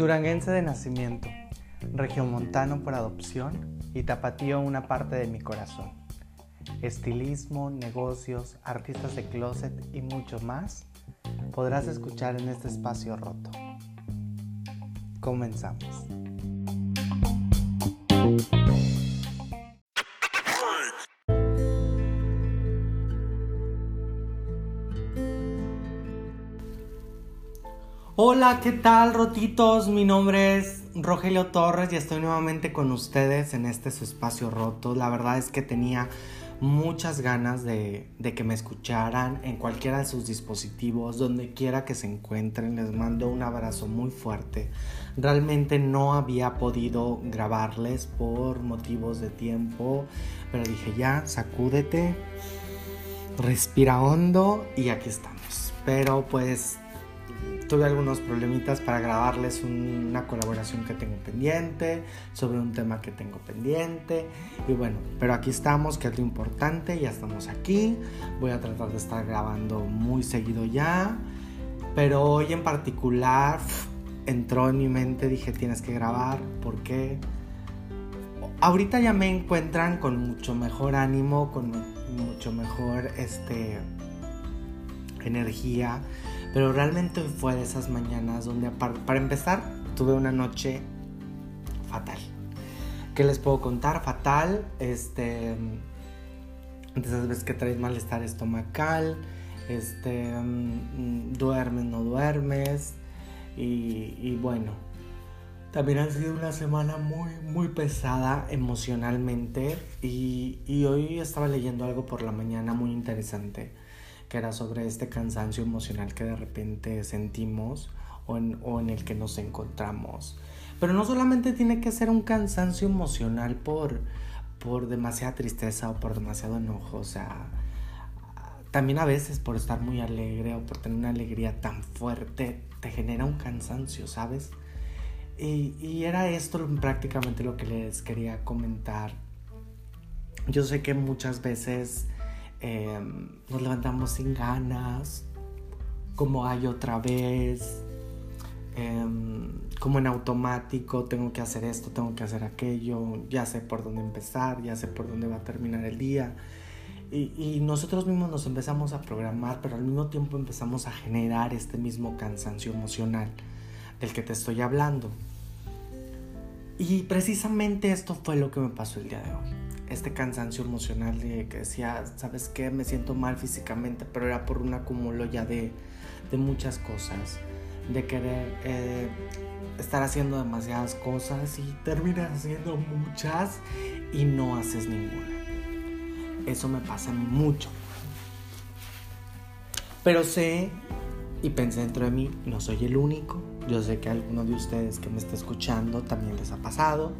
Duranguense de nacimiento, regiomontano por adopción y tapatío una parte de mi corazón. Estilismo, negocios, artistas de closet y mucho más podrás escuchar en este espacio roto. Comenzamos. Hola, ¿qué tal, rotitos? Mi nombre es Rogelio Torres y estoy nuevamente con ustedes en este su espacio roto. La verdad es que tenía muchas ganas de, de, que me escucharan en cualquiera de sus dispositivos, donde quiera que se encuentren. Les mando un abrazo muy fuerte. Realmente no había podido grabarles por motivos de tiempo, pero dije ya, sacúdete, respira hondo y aquí estamos. Pero pues tuve algunos problemitas para grabarles una colaboración que tengo pendiente, sobre un tema que tengo pendiente. Y bueno, pero aquí estamos, que es lo importante, ya estamos aquí. Voy a tratar de estar grabando muy seguido ya. Pero hoy en particular entró en mi mente, dije tienes que grabar, porque ahorita ya me encuentran con mucho mejor ánimo, con mucho mejor este, energía pero realmente fue de esas mañanas donde, para empezar, tuve una noche fatal. ¿Qué les puedo contar? Fatal. Este. De esas veces que traes malestar estomacal. Este. Mm, duermes, no duermes. Y, bueno. También ha sido una semana muy, muy pesada emocionalmente. Y hoy estaba leyendo algo por la mañana muy interesante que era sobre este cansancio emocional que de repente sentimos o en, el que nos encontramos. Pero no solamente tiene que ser un cansancio emocional por, por demasiada tristeza o por demasiado enojo, o sea, también a veces por estar muy alegre o por tener una alegría tan fuerte te genera un cansancio, ¿sabes? Y, y, era esto prácticamente lo que les quería comentar. Yo sé que muchas veces Em, nos levantamos sin ganas, como hay otra vez, em, como en automático, tengo que hacer esto, tengo que hacer aquello, ya sé por dónde empezar, ya sé por dónde va a terminar el día. Y, y, nosotros mismos nos empezamos a programar, pero al mismo tiempo empezamos a generar este mismo cansancio emocional del que te estoy hablando. Y precisamente esto fue lo que me pasó el día de hoy este cansancio emocional de que decía, ¿sabes qué? Me siento mal físicamente, pero era por un acumulo ya de, de muchas cosas, de querer eh, estar haciendo demasiadas cosas y terminas haciendo muchas y no haces ninguna. Eso me pasa mucho. Pero sé y pensé dentro de mí, no soy el único. Yo sé que a alguno de ustedes que me está escuchando también les ha pasado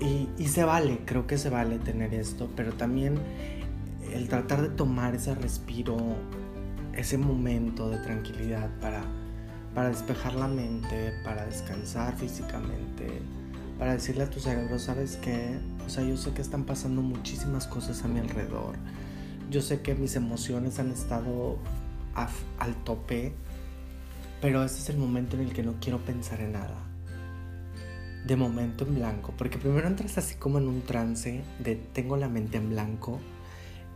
y, se vale, creo que se vale tener esto, pero también el tratar de tomar ese respiro, ese momento de tranquilidad para, para despejar la mente, para descansar físicamente, para decirle a tu cerebro, ¿sabes qué? O sea, yo sé que están pasando muchísimas cosas a mi alrededor. Yo sé que mis emociones han estado al tope, pero este es el momento en el que no quiero pensar en nada de momento en blanco, porque primero entras así como en un trance de tengo la mente en blanco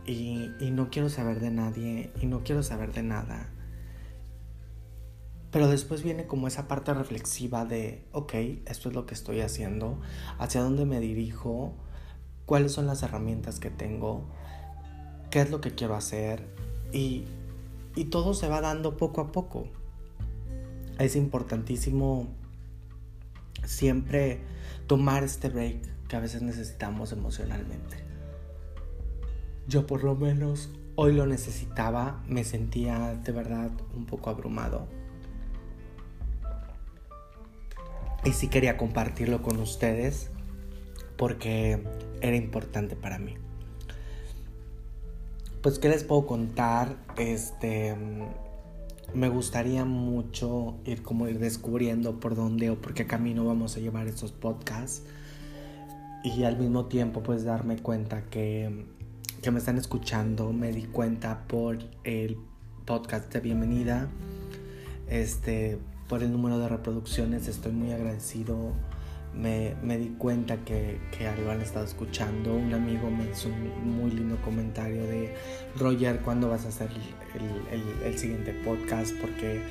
y, no quiero saber de nadie y no quiero saber de nada. Pero después viene como esa parte reflexiva de, ok, esto es lo que estoy haciendo, hacia dónde me dirijo, cuáles son las herramientas que tengo, qué es lo que quiero hacer y, y todo se va dando poco a poco. Es importantísimo siempre tomar este break que a veces necesitamos emocionalmente. Yo por lo menos hoy lo necesitaba, me sentía de verdad un poco abrumado. Y sí quería compartirlo con ustedes porque era importante para mí. Pues qué les puedo contar, este me gustaría mucho ir como ir descubriendo por dónde o por qué camino vamos a llevar estos podcasts y al mismo tiempo pues darme cuenta que, que me están escuchando. Me di cuenta por el podcast de bienvenida. Este, por el número de reproducciones. Estoy muy agradecido. Me, di cuenta que, que han estado escuchando. Un amigo me hizo un muy lindo comentario de Roger, ¿cuándo vas a hacer el, siguiente podcast? Porque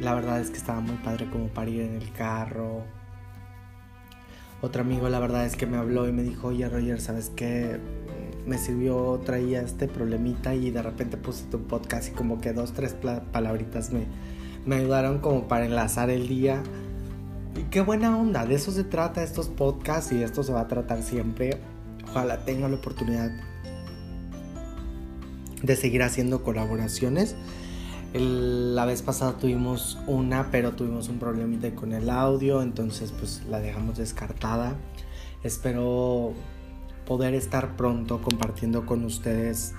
la verdad es que estaba muy padre como para ir en el carro otro amigo la verdad es que me habló y me dijo, oye Roger, ¿sabes qué? Me sirvió, traía este problemita y de repente puse tu podcast y como que dos, tres palabritas me ayudaron como para enlazar el día. Y qué buena onda, de eso se trata estos podcasts y esto se va a tratar siempre. Ojalá tenga la oportunidad de seguir haciendo colaboraciones la vez pasada tuvimos una, pero tuvimos un problemita con el audio, entonces pues la dejamos descartada. Espero poder estar pronto compartiendo con ustedes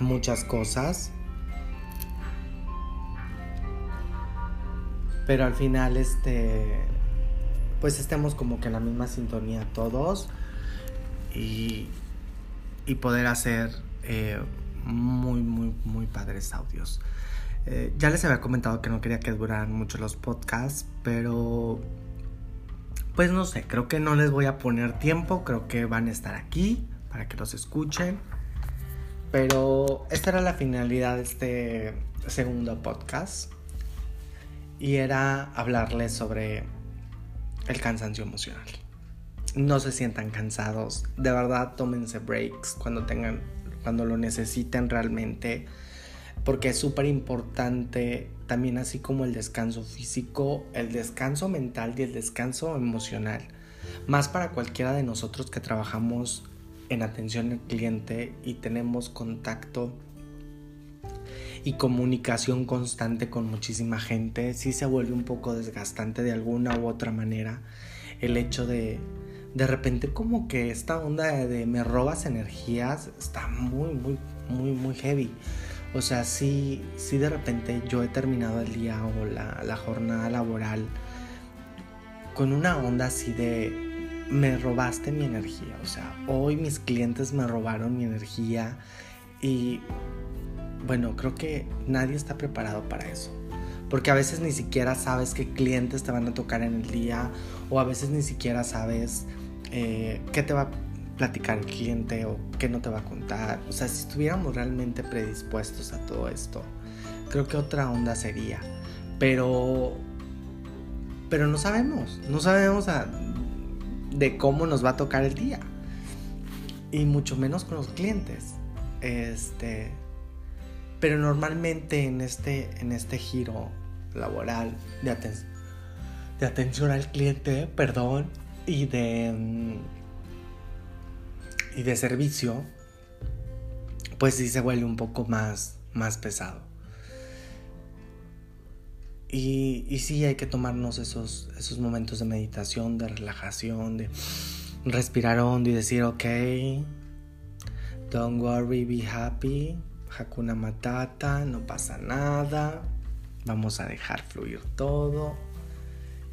muchas cosas. Pero al final este pues estemos como que en la misma sintonía todos y, y poder hacer eh, muy, muy, muy padres audios. Eh, ya les había comentado que no quería que duraran mucho los podcasts, pero pues no sé, creo que no les voy a poner tiempo, creo que van a estar aquí para que los escuchen. Pero esta era la finalidad de este segundo podcast y era hablarles sobre el cansancio emocional. No se sientan cansados, de verdad tómense breaks cuando tengan cuando lo necesiten realmente, porque es súper importante también así como el descanso físico, el descanso mental y el descanso emocional, más para cualquiera de nosotros que trabajamos en atención al cliente y tenemos contacto y comunicación constante con muchísima gente, sí se vuelve un poco desgastante de alguna u otra manera el hecho de de repente como que esta onda de, me robas energías está muy, muy, muy, muy heavy. O sea, sí, sí de repente yo he terminado el día o la, la jornada laboral con una onda así de me robaste mi energía. O sea, hoy mis clientes me robaron mi energía y bueno, creo que nadie está preparado para eso. Porque a veces ni siquiera sabes qué clientes te van a tocar en el día o a veces ni siquiera sabes eh, qué te va a platicar el cliente o qué no te va a contar. O sea, si estuviéramos realmente predispuestos a todo esto, creo que otra onda sería. Pero, pero no sabemos, no sabemos de cómo nos va a tocar el día. Y mucho menos con los clientes. Este, pero normalmente en este, en este giro laboral de, de atención al cliente, perdón, y de, mm, y de servicio, pues sí se vuelve un poco más, más pesado. Y, y sí hay que tomarnos esos, esos momentos de meditación, de relajación, de respirar hondo y decir, ok, don't worry, be happy, Hakuna Matata, no pasa nada, vamos a dejar fluir todo.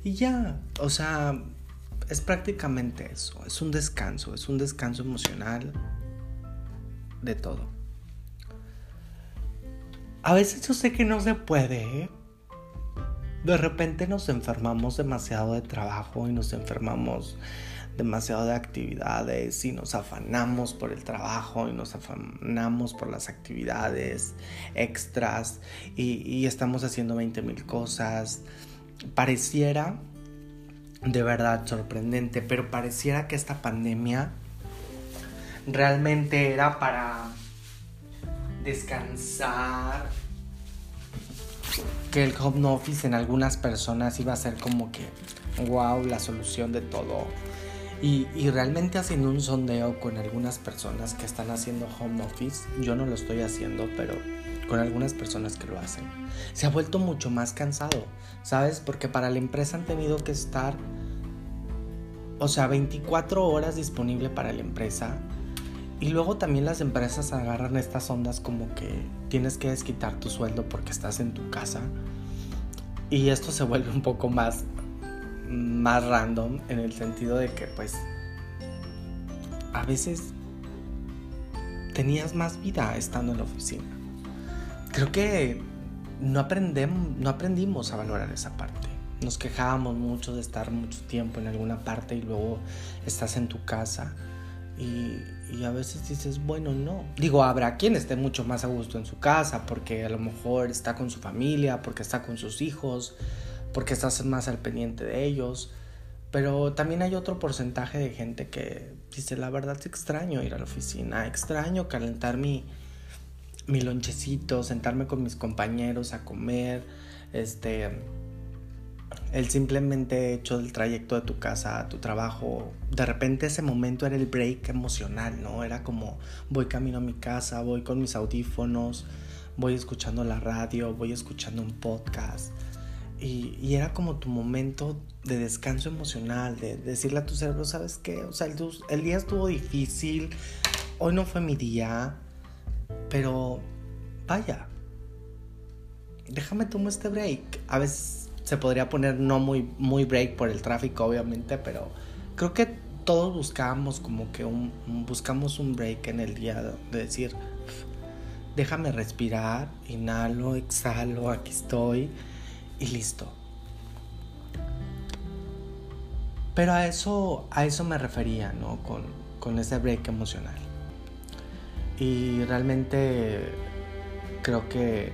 Y ya, o sea, es prácticamente eso, es un descanso, es un descanso emocional de todo. A veces yo sé que no se puede. ¿eh? De repente nos enfermamos demasiado de trabajo y nos enfermamos demasiado de actividades y nos afanamos por el trabajo y nos afanamos por las actividades extras y, estamos haciendo 20 mil cosas. Pareciera de verdad sorprendente, pero pareciera que esta pandemia realmente era para descansar, que el home office en algunas personas iba a ser como que, wow, la solución de todo. Y, realmente haciendo un sondeo con algunas personas que están haciendo home office, yo no lo estoy haciendo, pero con algunas personas que lo hacen, se ha vuelto mucho más cansado, ¿sabes? Porque para la empresa han tenido que estar, o sea, 24 horas disponible para la empresa. Y luego también las empresas agarran estas ondas como que tienes que desquitar tu sueldo porque estás en tu casa. Y esto se vuelve un poco más, más random en el sentido de que pues a veces tenías más vida estando en la oficina. Creo que no, aprendemos, no aprendimos a valorar esa parte. Nos quejábamos mucho de estar mucho tiempo en alguna parte y luego estás en tu casa y, y, a veces dices, bueno, no. Digo, habrá quien esté mucho más a gusto en su casa porque a lo mejor está con su familia, porque está con sus hijos, porque estás más al pendiente de ellos. Pero también hay otro porcentaje de gente que dice, la verdad extraño ir a la oficina, extraño calentar mi, mi lonchecito, sentarme con mis compañeros a comer, este, el simplemente hecho del trayecto de tu casa a tu trabajo, de repente ese momento era el break emocional, ¿no? Era como voy camino a mi casa, voy con mis audífonos, voy escuchando la radio, voy escuchando un podcast. Y, era como tu momento de descanso emocional, de, decirle a tu cerebro, ¿sabes qué? O sea, el, día estuvo difícil, hoy no fue mi día, pero vaya, déjame tomar este break. A veces se podría poner no muy, muy break por el tráfico, obviamente, pero creo que todos buscamos como que un, buscamos un break en el día de decir, déjame respirar, inhalo, exhalo, aquí estoy y listo. Pero a eso, a eso me refería, ¿no? Con, con ese break emocional. Y realmente creo que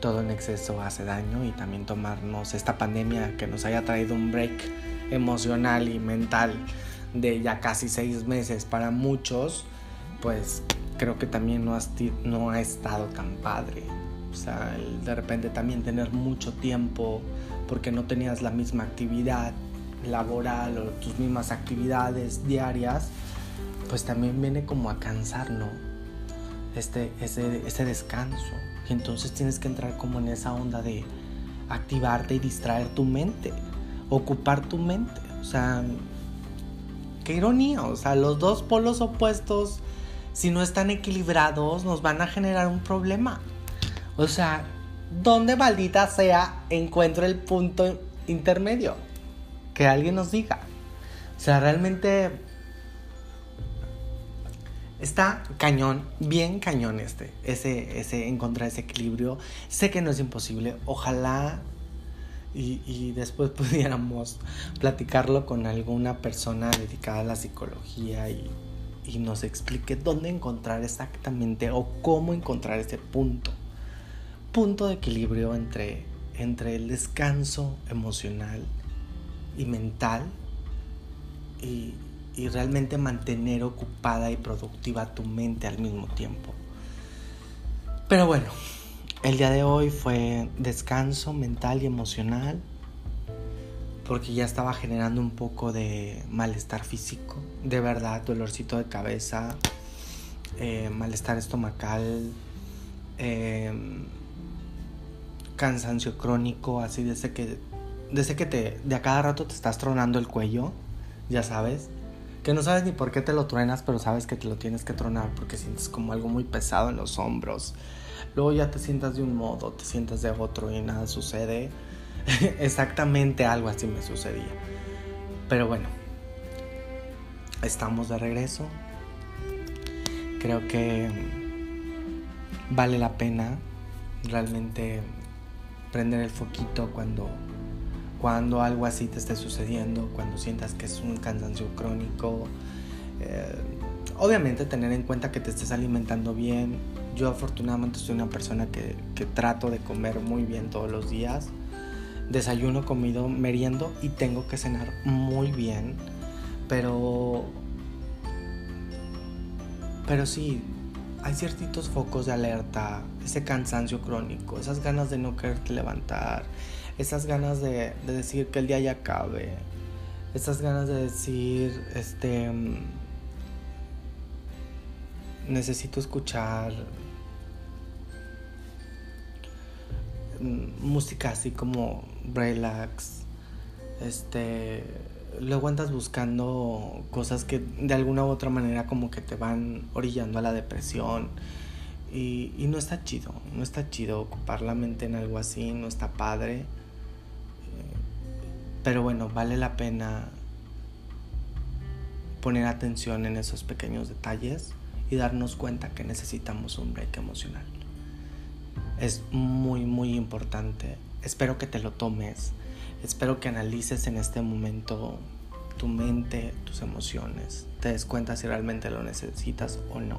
todo en exceso hace daño y también tomarnos esta pandemia que nos haya traído un break emocional y mental de ya casi seis meses para muchos, pues creo que también no, no ha estado tan padre. O sea, de repente también tener mucho tiempo porque no tenías la misma actividad laboral o tus mismas actividades diarias, pues también viene como a cansar, ¿no? Este, ese, ese descanso. Y entonces tienes que entrar como en esa onda de activarte y distraer tu mente, ocupar tu mente. O sea, qué ironía. O sea, los dos polos opuestos, si no están equilibrados, nos van a generar un problema. O sea, ¿dónde maldita sea encuentro el punto intermedio? Que alguien nos diga. O sea, realmente está cañón, bien cañón este, ese, ese encontrar ese equilibrio. Sé que no es imposible, ojalá y, y, después pudiéramos platicarlo con alguna persona dedicada a la psicología y, y nos explique dónde encontrar exactamente o cómo encontrar ese punto punto de equilibrio entre, entre el descanso emocional y mental y, y realmente mantener ocupada y productiva tu mente al mismo tiempo. Pero bueno, el día de hoy fue descanso mental y emocional porque ya estaba generando un poco de malestar físico, de verdad, dolorcito de cabeza, eh, malestar estomacal, eh, cansancio crónico, así desde que, desde que te, de a cada rato te estás tronando el cuello, ya sabes, que no sabes ni por qué te lo truenas, pero sabes que te lo tienes que tronar porque sientes como algo muy pesado en los hombros. Luego ya te sientas de un modo, te sientas de otro y nada sucede. Exactamente algo así me sucedía. Pero bueno, estamos de regreso. Creo que vale la pena realmente prender el foquito cuando, cuando algo así te esté sucediendo, cuando sientas que es un cansancio crónico. Eh, obviamente tener en cuenta que te estés alimentando bien. Yo afortunadamente soy una persona que, que trato de comer muy bien todos los días. Desayuno, comido, meriendo y tengo que cenar muy bien. Pero... Pero sí, hay ciertos focos de alerta, ese cansancio crónico, esas ganas de no quererte levantar, esas ganas de, decir que el día ya acabe, esas ganas de decir, este, necesito escuchar música así como relax, este, luego andas buscando cosas que de alguna u otra manera como que te van orillando a la depresión. Y, y, no está chido, no está chido ocupar la mente en algo así, no está padre. Eh, pero bueno, vale la pena poner atención en esos pequeños detalles y darnos cuenta que necesitamos un break emocional. Es muy, muy importante. Espero que te lo tomes. Espero que analices en este momento tu mente, tus emociones. Te des cuenta si realmente lo necesitas o no.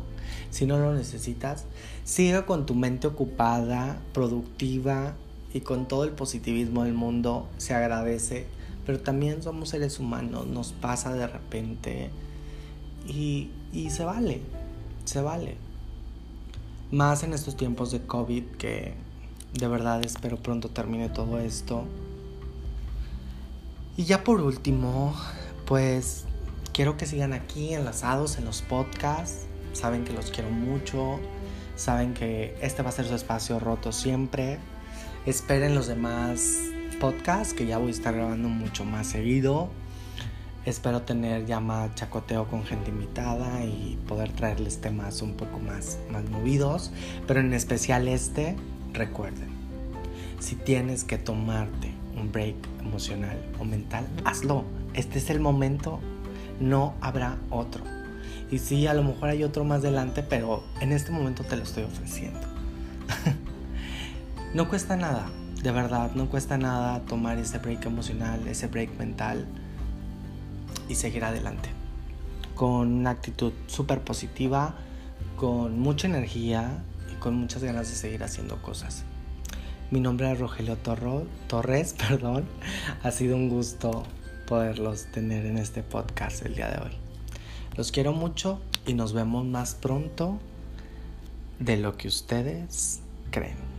Si no lo necesitas, sigue con tu mente ocupada, productiva y con todo el positivismo del mundo. Se agradece. Pero también somos seres humanos. Nos pasa de repente. Y, y se vale. Se vale. Más en estos tiempos de COVID que de verdad espero pronto termine todo esto. Y ya por último, pues quiero que sigan aquí enlazados en los podcasts. Saben que los quiero mucho. Saben que este va a ser su espacio roto siempre. Esperen los demás podcasts que ya voy a estar grabando mucho más seguido. Espero tener ya más chacoteo con gente invitada y poder traerles temas un poco más, más movidos. Pero en especial este, recuerden, si tienes que tomarte un break emocional o mental, hazlo. Este es el momento, no habrá otro. Y sí, a lo mejor hay otro más adelante, pero en este momento te lo estoy ofreciendo. no cuesta nada, de verdad, no cuesta nada tomar ese break emocional, ese break mental y seguir adelante. Con una actitud súper positiva, con mucha energía y con muchas ganas de seguir haciendo cosas. Mi nombre es Rogelio Torres, perdón. Ha sido un gusto poderlos tener en este podcast el día de hoy. Los quiero mucho y nos vemos más pronto de lo que ustedes creen.